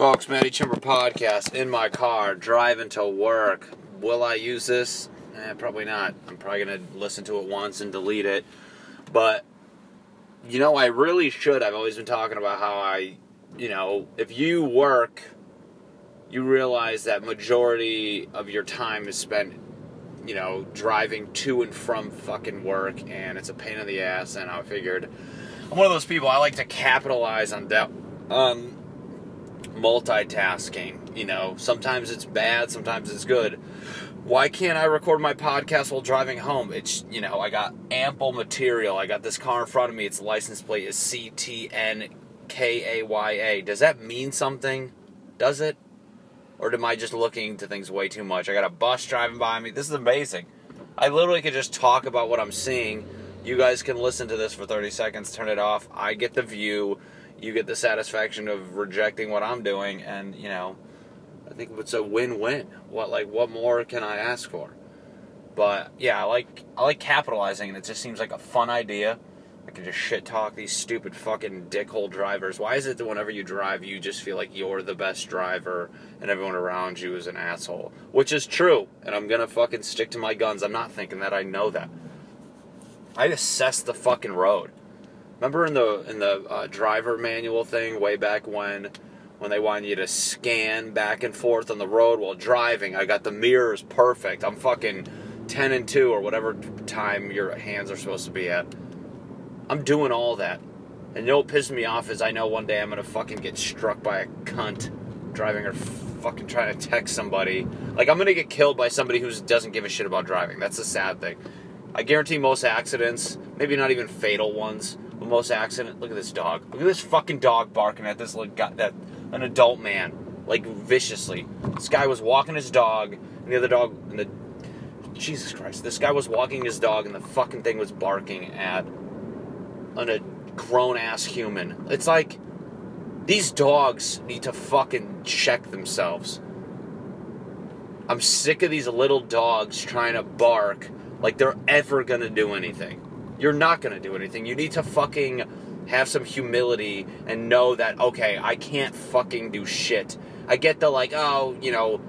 Folks, Matty Chimber podcast in my car, driving to work. Will I use this? Eh, probably not. I'm probably going to listen to it once and delete it. But, you know, I really should. I've always been talking about how I, you know, if you work, you realize that majority of your time is spent, you know, driving to and from fucking work, and it's a pain in the ass. And I figured, I'm one of those people. I like to capitalize on that. Um, multitasking. You know, sometimes it's bad, sometimes it's good. Why can't I record my podcast while driving home? It's, you know, I got ample material. I got this car in front of me. Its license plate is CTNKAYA. Does that mean something? Does it? Or am I just looking to things way too much? I got a bus driving by me. This is amazing. I literally could just talk about what I'm seeing. You guys can listen to this for 30 seconds, turn it off. I get the view you get the satisfaction of rejecting what I'm doing, and you know, I think it's a win-win. What like what more can I ask for? But yeah, I like I like capitalizing, and it just seems like a fun idea. I can just shit talk these stupid fucking dickhole drivers. Why is it that whenever you drive, you just feel like you're the best driver and everyone around you is an asshole? Which is true, and I'm gonna fucking stick to my guns. I'm not thinking that I know that. I assess the fucking road. Remember in the in the uh, driver manual thing way back when, when they wanted you to scan back and forth on the road while driving. I got the mirrors perfect. I'm fucking ten and two or whatever time your hands are supposed to be at. I'm doing all that. And you know what pisses me off is I know one day I'm gonna fucking get struck by a cunt driving or fucking trying to text somebody. Like I'm gonna get killed by somebody who doesn't give a shit about driving. That's the sad thing. I guarantee most accidents, maybe not even fatal ones, most accident. Look at this dog. Look at this fucking dog barking at this like that an adult man like viciously. This guy was walking his dog, and the other dog and the Jesus Christ. This guy was walking his dog, and the fucking thing was barking at an, a grown ass human. It's like these dogs need to fucking check themselves. I'm sick of these little dogs trying to bark like they're ever gonna do anything you're not going to do anything. You need to fucking have some humility and know that, okay, I can't fucking do shit. I get the, like, oh, you know,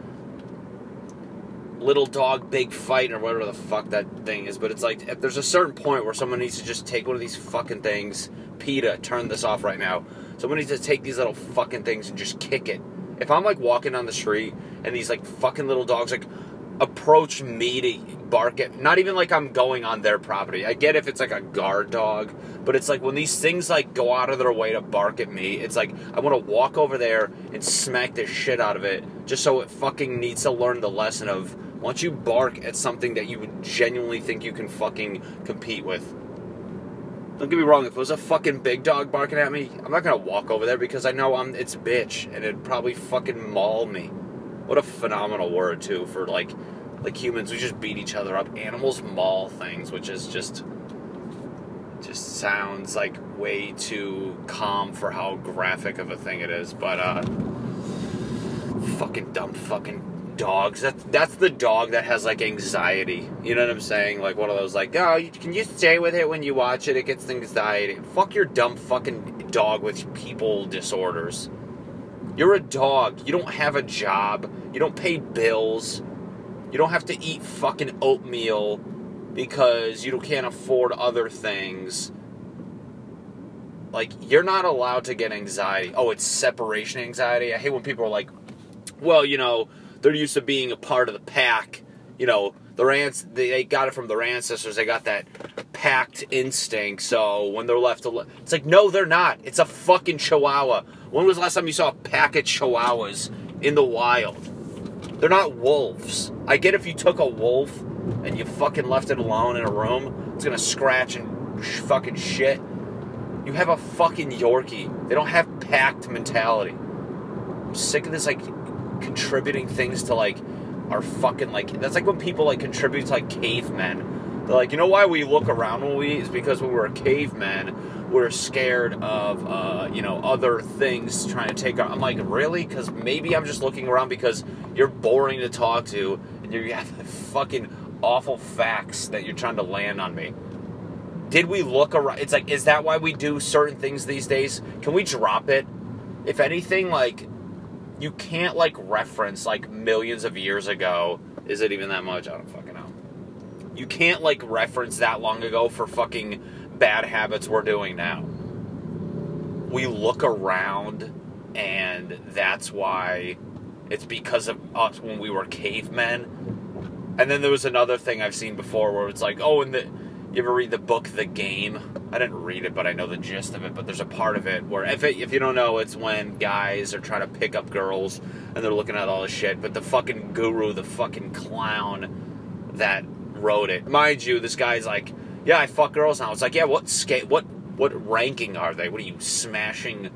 little dog, big fight, or whatever the fuck that thing is, but it's like, there's a certain point where someone needs to just take one of these fucking things, PETA, turn this off right now. Someone needs to take these little fucking things and just kick it. If I'm like walking down the street and these like fucking little dogs like approach me to bark at not even like I'm going on their property. I get if it's like a guard dog, but it's like when these things like go out of their way to bark at me, it's like I want to walk over there and smack the shit out of it just so it fucking needs to learn the lesson of once you bark at something that you would genuinely think you can fucking compete with. Don't get me wrong, if it was a fucking big dog barking at me, I'm not gonna walk over there because I know I'm it's bitch and it'd probably fucking maul me. What a phenomenal word too for like like humans, we just beat each other up. Animals maul things, which is just just sounds like way too calm for how graphic of a thing it is. But uh, fucking dumb fucking dogs. That's that's the dog that has like anxiety. You know what I'm saying? Like one of those like, oh, you, can you stay with it when you watch it? It gets anxiety. Fuck your dumb fucking dog with people disorders. You're a dog. You don't have a job. You don't pay bills. You don't have to eat fucking oatmeal because you can't afford other things. Like, you're not allowed to get anxiety. Oh, it's separation anxiety. I hate when people are like, well, you know, they're used to being a part of the pack. You know, their ants, they got it from their ancestors. They got that packed instinct. So when they're left alone, it's like, no, they're not. It's a fucking chihuahua. When was the last time you saw a pack of chihuahuas in the wild? They're not wolves. I get if you took a wolf and you fucking left it alone in a room, it's gonna scratch and sh- fucking shit. You have a fucking Yorkie. They don't have packed mentality. I'm sick of this like contributing things to like our fucking like that's like when people like contribute to like cavemen. They're like, you know why we look around when we eat is because when we were cavemen we're scared of uh, you know other things trying to take our. I'm like, really? Because maybe I'm just looking around because you're boring to talk to and you have fucking awful facts that you're trying to land on me. Did we look around? It's like, is that why we do certain things these days? Can we drop it? If anything, like you can't like reference like millions of years ago. Is it even that much? I don't fucking know. You can't like reference that long ago for fucking bad habits we're doing now. We look around and that's why it's because of us when we were cavemen. And then there was another thing I've seen before where it's like, oh, and the you ever read the book The Game? I didn't read it, but I know the gist of it. But there's a part of it where, if, it, if you don't know, it's when guys are trying to pick up girls and they're looking at all this shit. But the fucking guru, the fucking clown that wrote it, mind you, this guy's like, yeah, I fuck girls now. It's like, yeah, what skate, what what ranking are they? What are you smashing?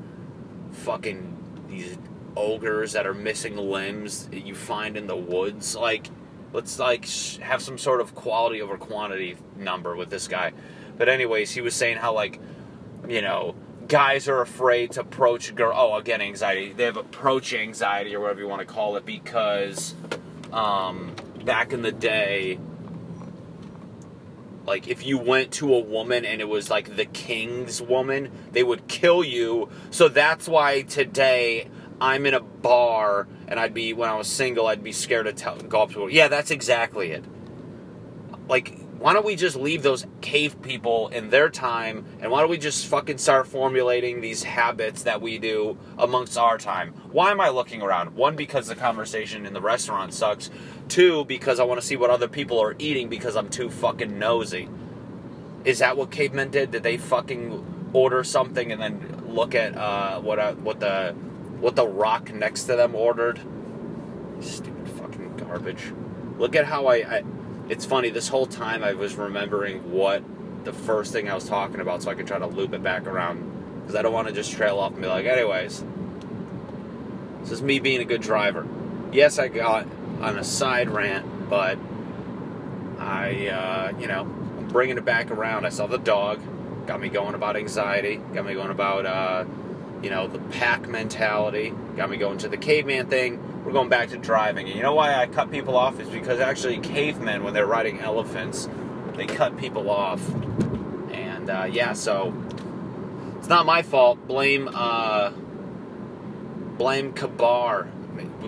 Fucking these ogres that are missing limbs that you find in the woods, like let's like have some sort of quality over quantity number with this guy. But anyways, he was saying how like you know guys are afraid to approach girl. Oh, again, anxiety. They have approach anxiety or whatever you want to call it because um, back in the day. Like if you went to a woman and it was like the king's woman, they would kill you. So that's why today I'm in a bar and I'd be when I was single, I'd be scared to tell, go up to. Yeah, that's exactly it. Like, why don't we just leave those cave people in their time and why don't we just fucking start formulating these habits that we do amongst our time? Why am I looking around? One, because the conversation in the restaurant sucks. Two, because I want to see what other people are eating because I'm too fucking nosy. Is that what cavemen did? Did they fucking order something and then look at uh, what uh, what the what the rock next to them ordered. Stupid fucking garbage. Look at how I, I. It's funny, this whole time I was remembering what the first thing I was talking about so I could try to loop it back around. Because I don't want to just trail off and be like, anyways, this is me being a good driver. Yes, I got on a side rant, but I, uh, you know, I'm bringing it back around. I saw the dog, got me going about anxiety, got me going about, uh, you know, the pack mentality. Got me going to the caveman thing. We're going back to driving. And you know why I cut people off is because actually cavemen, when they're riding elephants, they cut people off. And uh, yeah, so it's not my fault. Blame uh, blame Kabar.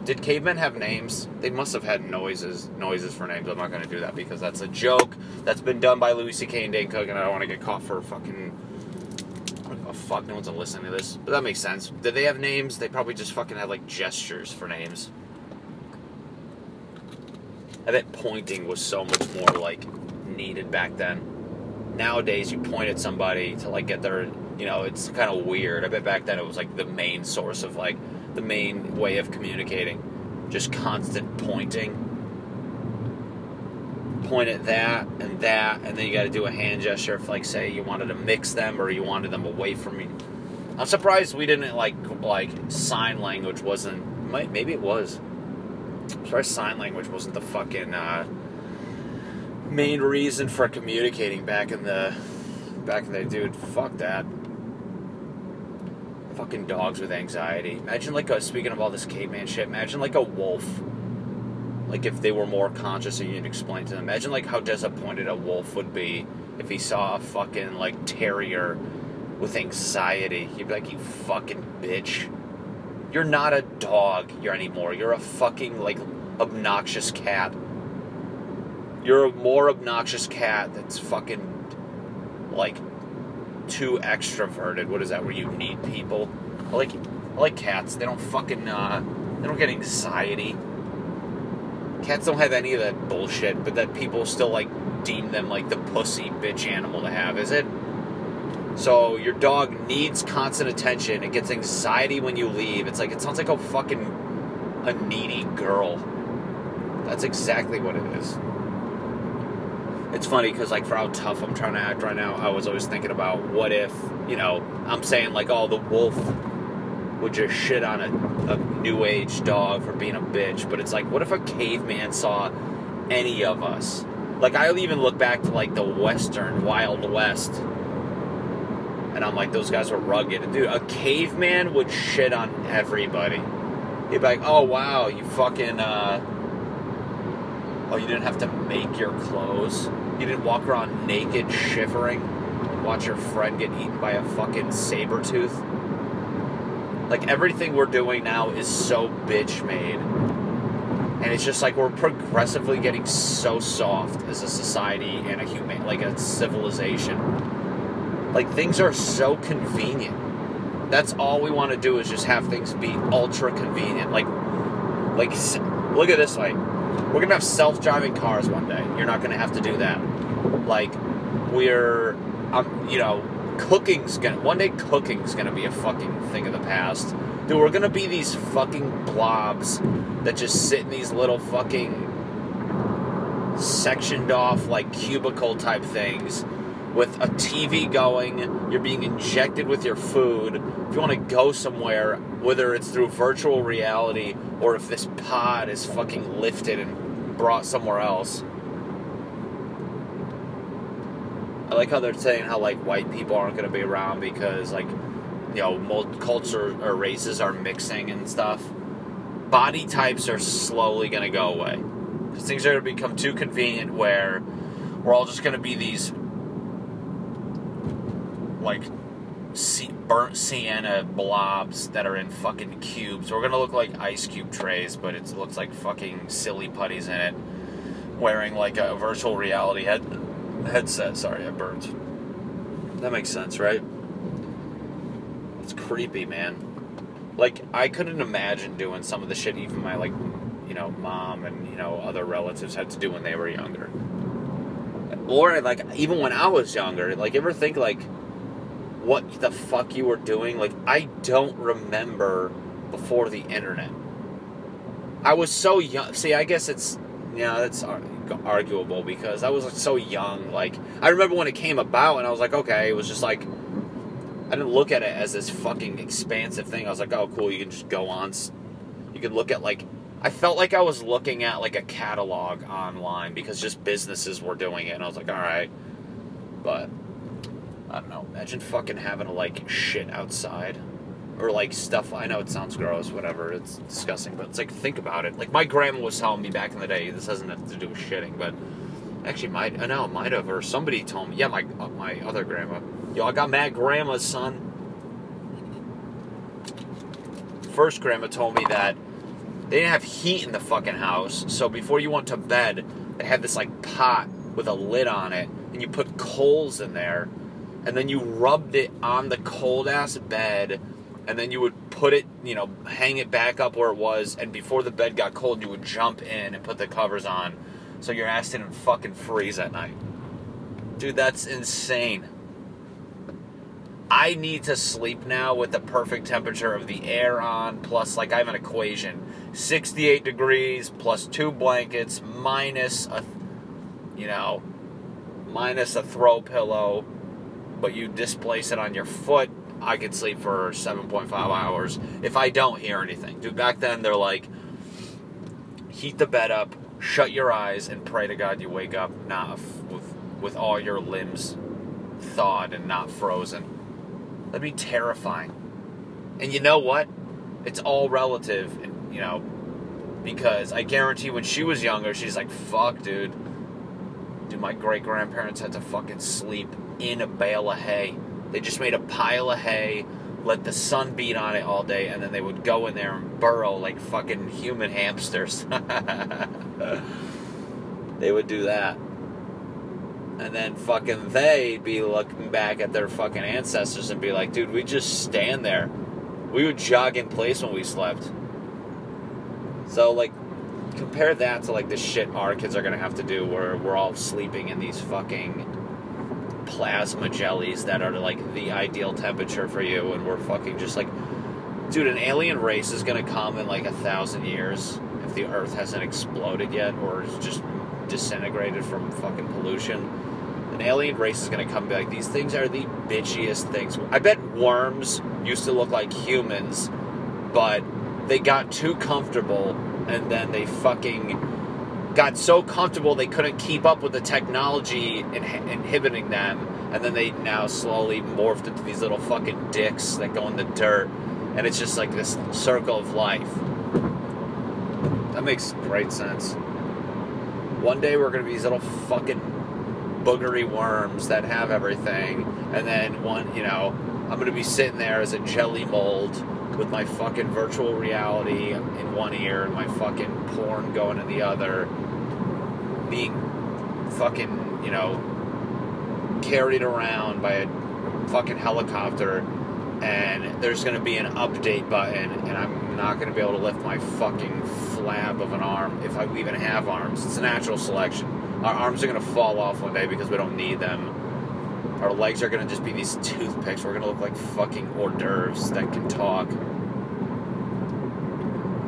Did cavemen have names? They must have had noises noises for names. I'm not going to do that because that's a joke that's been done by Louis C.K. and Dane Cook, and I don't want to get caught for fucking fuck, no one's listening to this. But that makes sense. Did they have names? They probably just fucking had like gestures for names. I bet pointing was so much more like needed back then. Nowadays, you point at somebody to like get their, you know, it's kind of weird. I bet back then it was like the main source of like the main way of communicating, just constant pointing point at that and that, and then you got to do a hand gesture if, like, say you wanted to mix them or you wanted them away from you. I'm surprised we didn't like like sign language wasn't. Might, maybe it was. I'm surprised sign language wasn't the fucking uh, main reason for communicating back in the back in the dude. Fuck that. Fucking dogs with anxiety. Imagine like a speaking of all this caveman shit. Imagine like a wolf like if they were more conscious and you'd explain to them. Imagine like how disappointed a wolf would be if he saw a fucking like terrier with anxiety. He'd be like, "You fucking bitch! You're not a dog you're anymore. You're a fucking like obnoxious cat. You're a more obnoxious cat that's fucking like too extroverted. What is that? Where you need people? I like I like cats. They don't fucking uh, they don't get anxiety." Cats don't have any of that bullshit, but that people still like deem them like the pussy bitch animal to have, is it? So your dog needs constant attention. It gets anxiety when you leave. It's like it sounds like a fucking a needy girl. That's exactly what it is. It's funny because like for how tough I'm trying to act right now, I was always thinking about what if you know I'm saying like oh the wolf would just shit on a, a new age dog for being a bitch. But it's like, what if a caveman saw any of us? Like, I'll even look back to like the Western Wild West. And I'm like, those guys were rugged. Dude, a caveman would shit on everybody. He'd be like, oh wow, you fucking, uh, oh, you didn't have to make your clothes. You didn't walk around naked, shivering, watch your friend get eaten by a fucking saber tooth Like everything we're doing now is so bitch made. And it's just like we're progressively getting so soft as a society and a human like a civilization. Like things are so convenient. That's all we want to do is just have things be ultra convenient. Like like look at this way. We're to have self-driving cars one day. You're not to have to do that. Like we're um, you know, cooking's gonna one day cooking's gonna be a fucking thing of the past. Dude, we're gonna be these fucking blobs that just sit in these little fucking sectioned off like cubicle type things with a TV going, you're being injected with your food. If you want to go somewhere, whether it's through virtual reality or if this pod is fucking lifted and brought somewhere else, I like how they're saying how like white people aren't going to be around because like you know culture or races are mixing and stuff. Body types are slowly going to go away because things are going to become too convenient where we're all just going to be these like burnt sienna blobs that are in fucking cubes. We're gonna look like ice cube trays, but it looks like fucking silly putties in it. Wearing like a virtual reality head headset. Sorry, I burned. That makes sense, right? It's creepy, man. Like I couldn't imagine doing some of the shit even my like, you know, mom and you know other relatives had to do when they were younger. Or like even when I was younger, like ever think like what the fuck you were doing? Like I don't remember before the internet. I was so young. See, I guess it's yeah, that's uh, arguable because I was like, so young. Like I remember when it came about, and I was like, okay, it was just like I didn't look at it as this fucking expansive thing. I was like, oh, cool, you can just go on. You could look at like I felt like I was looking at like a catalog online because just businesses were doing it, and I was like, all right, but I don't know. Imagine fucking having to like shit outside or like stuff. I know it sounds gross, whatever. It's disgusting, but it's like think about it. Like my grandma was telling me back in the day. This has nothing to do with shitting, but actually might I know it might have or somebody told me. Yeah, my uh, my other grandma. Yo, I got mad grandma's son. First grandma told me that they didn't have heat in the fucking house, so before you went to bed, they had this like pot with a lid on it, and you put coals in there, and then you rubbed it on the cold ass bed and then you would put it, you know, hang it back up where it was, and before the bed got cold, you would jump in and put the covers on so your ass didn't fucking freeze at night. Dude, that's insane. I need to sleep now with the perfect temperature of the air on, plus, like, I have an equation 68 degrees plus two blankets minus a, you know, minus a throw pillow, but you displace it on your foot I could sleep for 7.5 hours if I don't hear anything. Dude, back then they're like, heat the bed up, shut your eyes, and pray to God you wake up not with with all your limbs thawed and not frozen. That'd be terrifying. And you know what? It's all relative, you know, because I guarantee when she was younger, she's like, "Fuck, dude." Dude, my great grandparents had to fucking sleep in a bale of hay they just made a pile of hay, let the sun beat on it all day, and then they would go in there and burrow like fucking human hamsters. they would do that. And then fucking they'd be looking back at their fucking ancestors and be like, dude, we just stand there. We would jog in place when we slept. So, like, compare that to, like, the shit our kids are gonna have to do where we're all sleeping in these fucking plasma jellies that are like the ideal temperature for you, and we're fucking just like, dude, an alien race is gonna come in like a thousand years if the Earth hasn't exploded yet or is just disintegrated from fucking pollution. An alien race is gonna come and be like, these things are the bitchiest things. I bet worms used to look like humans, but they got too comfortable and then they fucking got so comfortable they couldn't keep up with the technology in, inhibiting them, and then they now slowly morphed into these little fucking dicks that go in the dirt, and it's just like this circle of life. That makes great sense. One day we're gonna be these little fucking boogery worms that have everything, and then one, you know, I'm gonna be sitting there as a jelly mold with my fucking virtual reality in one ear and my fucking porn going in the other, being fucking, you know, carried around by a fucking helicopter and there's going to be an update button and I'm not going to be able to lift my fucking flab of an arm if I even have arms. It's a natural selection. Our arms are going to fall off one day because we don't need them. Our legs are going to just be these toothpicks. We're going to look like fucking hors d'oeuvres that can talk.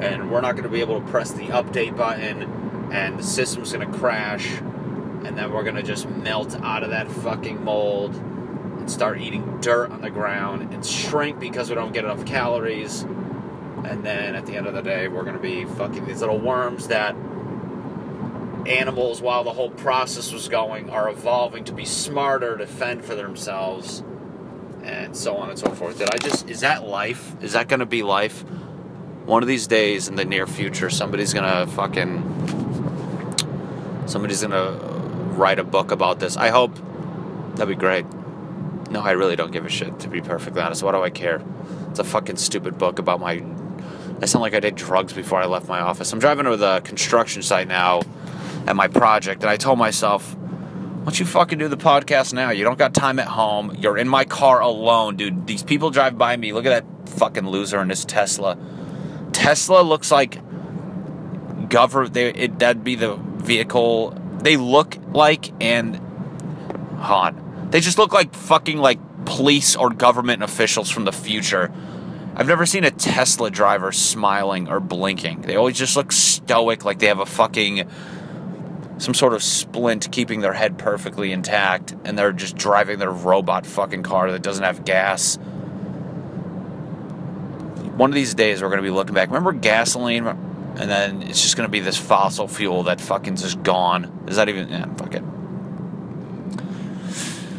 And we're not going to be able to press the update button and the system's to crash and then we're to just melt out of that fucking mold and start eating dirt on the ground and shrink because we don't get enough calories. And then at the end of the day, we're to be fucking these little worms that animals, while the whole process was going, are evolving to be smarter, to fend for themselves, and so on and so forth. Did I just, is that life? Is that to be life? One of these days in the near future, somebody's to fucking, somebody's to write a book about this. I hope that'd be great. No, I really don't give a shit, to be perfectly honest. What do I care? It's a fucking stupid book about my. I sound like I did drugs before I left my office. I'm driving to the construction site now at my project, and I told myself, why don't you fucking do the podcast now? You don't got time at home. You're in my car alone, dude. These people drive by me. Look at that fucking loser in this Tesla. Tesla looks like government. It, that'd be the vehicle they look like, and on they just look like fucking like police or government officials from the future. I've never seen a Tesla driver smiling or blinking. They always just look stoic, like they have a fucking some sort of splint keeping their head perfectly intact, and they're just driving their robot fucking car that doesn't have gas. One of these days, we're going to be looking back. Remember gasoline? And then it's just going to be this fossil fuel that fucking just gone. Is that even? Yeah, fuck it.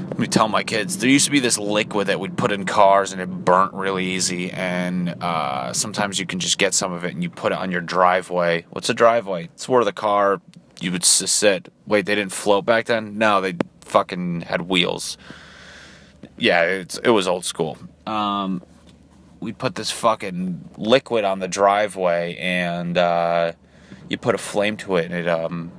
Let me tell my kids there used to be this liquid that we'd put in cars and it burnt really easy. And uh, sometimes you can just get some of it and you put it on your driveway. What's a driveway? It's where the car you would sit. Wait they didn't float back then? No they fucking had wheels. Yeah it's, it was old school. Um, we put this fucking liquid on the driveway and uh, you put a flame to it and it um,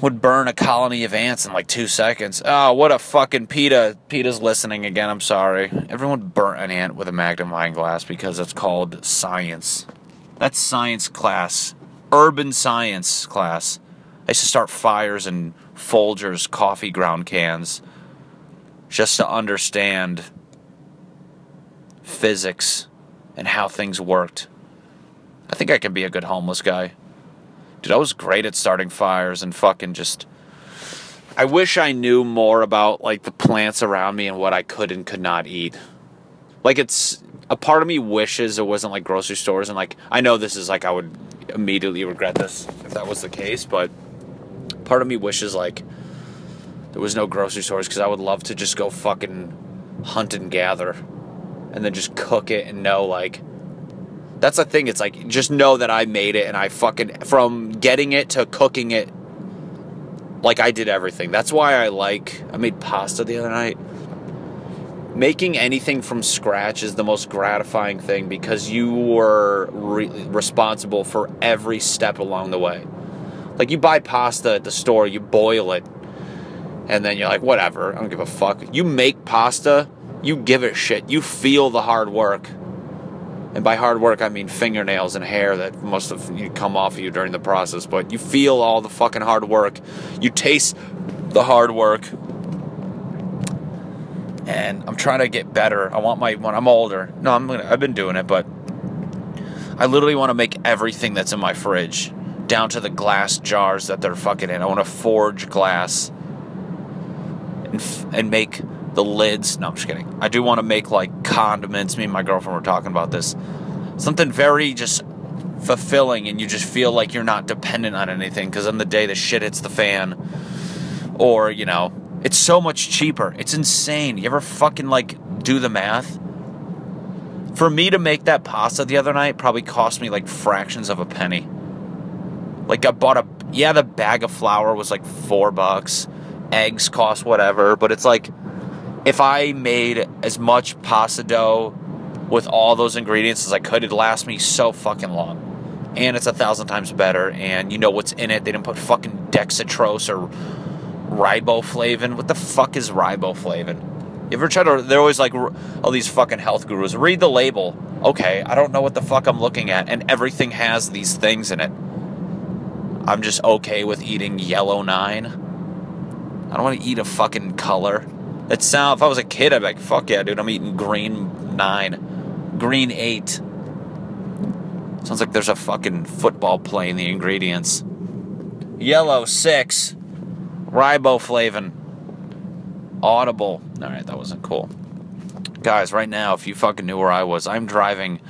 would burn a colony of ants in like two seconds. Oh, what a fucking PETA. PETA's listening again. I'm sorry. Everyone burnt an ant with a magnifying glass because it's called science. That's science class. Urban science class. I used to start fires in Folgers coffee ground cans just to understand physics and how things worked. I think I can be a good homeless guy. Dude, I was great at starting fires and fucking just. I wish I knew more about like the plants around me and what I could and could not eat. Like it's a part of me wishes it wasn't like grocery stores and like I know this is like I would immediately regret this if that was the case, but part of me wishes like there was no grocery stores because I would love to just go fucking hunt and gather and then just cook it and know like that's the thing. It's like just know that I made it and I fucking from getting it to cooking it like I did everything. That's why I like I made pasta the other night. Making anything from scratch is the most gratifying thing because you were re- responsible for every step along the way. Like you buy pasta at the store, you boil it, and then you're like, whatever, I don't give a fuck. You make pasta, you give a shit. You feel the hard work and by hard work, I mean fingernails and hair that must have come off of you during the process. But you feel all the fucking hard work. You taste the hard work. And I'm trying to get better. I want my when I'm older. No, I'm gonna, I've been doing it, but I literally want to make everything that's in my fridge down to the glass jars that they're fucking in. I want to forge glass and, and make the lids. No, I'm just kidding. I do want to make like condiments. Me and my girlfriend were talking about this. Something very just fulfilling, and you just feel like you're not dependent on anything because on the day the shit hits the fan, or you know, it's so much cheaper. It's insane. You ever fucking like do the math? For me to make that pasta the other night probably cost me like fractions of a penny. Like I bought a yeah, the bag of flour was like four bucks. Eggs cost whatever, but it's like if I made as much pasta dough with all those ingredients as I could. It'd last me so fucking long. And it's a thousand times better, and you know what's in it. They didn't put fucking dextrose or riboflavin. What the fuck is riboflavin? You ever try to? They're always like all these fucking health gurus. Read the label. Okay, I don't know what the fuck I'm looking at, and everything has these things in it. I'm just okay with eating yellow nine. I don't want to eat a fucking color. It sound if I was a kid, I'd be like, fuck yeah, dude, I'm eating green nine, green eight. Sounds like there's a fucking football play in the ingredients. Yellow six, riboflavin, audible. All right, that wasn't cool. Guys, right now, if you fucking knew where I was, I'm driving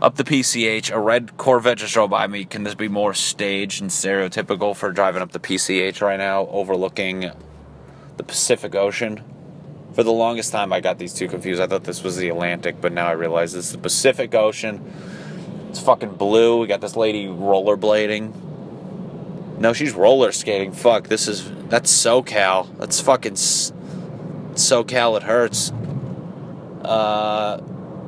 up the PCH. A red Corvette just drove by me. Can this be more staged and stereotypical for driving up the PCH right now, overlooking the Pacific Ocean? For the longest time, I got these two confused. I thought this was the Atlantic, but now I realize this is the Pacific Ocean. It's fucking blue. We got this lady rollerblading. No, she's roller skating. Fuck, this is that's SoCal. That's fucking SoCal. It hurts. Uh,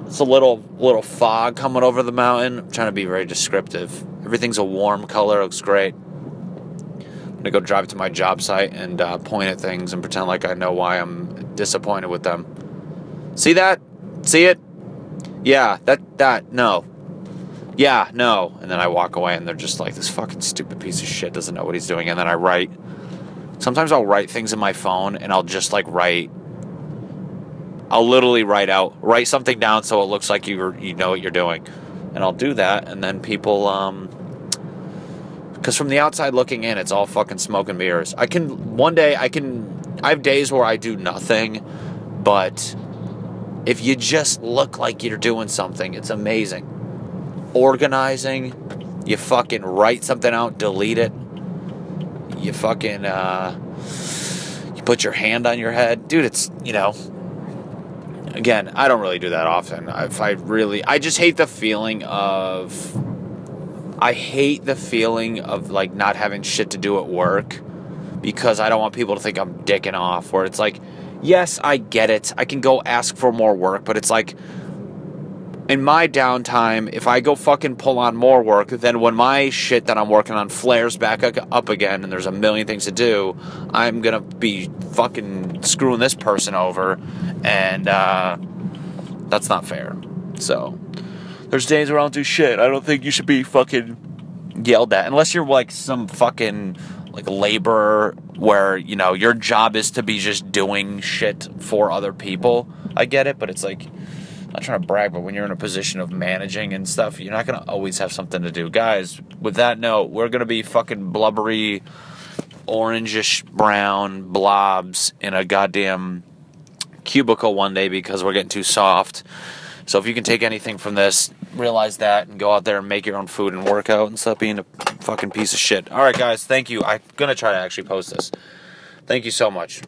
it's a little little fog coming over the mountain. I'm trying to be very descriptive. Everything's a warm color. Looks great. Gonna go drive to my job site and uh, point at things and pretend like I know why I'm disappointed with them. See that? See it? Yeah, that that no. Yeah, no. And then I walk away and they're just like this fucking stupid piece of shit doesn't know what he's doing. And then I write. Sometimes I'll write things in my phone and I'll just like write I'll literally write out, write something down so it looks like you you know what you're doing, and I'll do that, and then people, um, because from the outside looking in, it's all fucking smoke and mirrors. I can one day I can I have days where I do nothing, but if you just look like you're doing something, it's amazing. Organizing, you fucking write something out, delete it. You fucking uh, you put your hand on your head, dude. It's you know again, I don't really do that often. If I really, I just hate the feeling of, I hate the feeling of like not having shit to do at work because I don't want people to think I'm dicking off. Where it's like, yes, I get it. I can go ask for more work, but it's like, in my downtime, if I go fucking pull on more work, then when my shit that I'm working on flares back up again and there's a million things to do, I'm gonna be fucking screwing this person over, and uh, that's not fair. So, there's days where I don't do shit. I don't think you should be fucking yelled at unless you're like some fucking like laborer where you know your job is to be just doing shit for other people. I get it, but it's like not trying to brag, but when you're in a position of managing and stuff, you're not to always have something to do. Guys, with that note, we're to be fucking blubbery, orangish brown blobs in a goddamn cubicle one day because we're getting too soft. So if you can take anything from this, realize that and go out there and make your own food and work out and stop being a fucking piece of shit. All right, guys, thank you. I'm to try to actually post this. Thank you so much.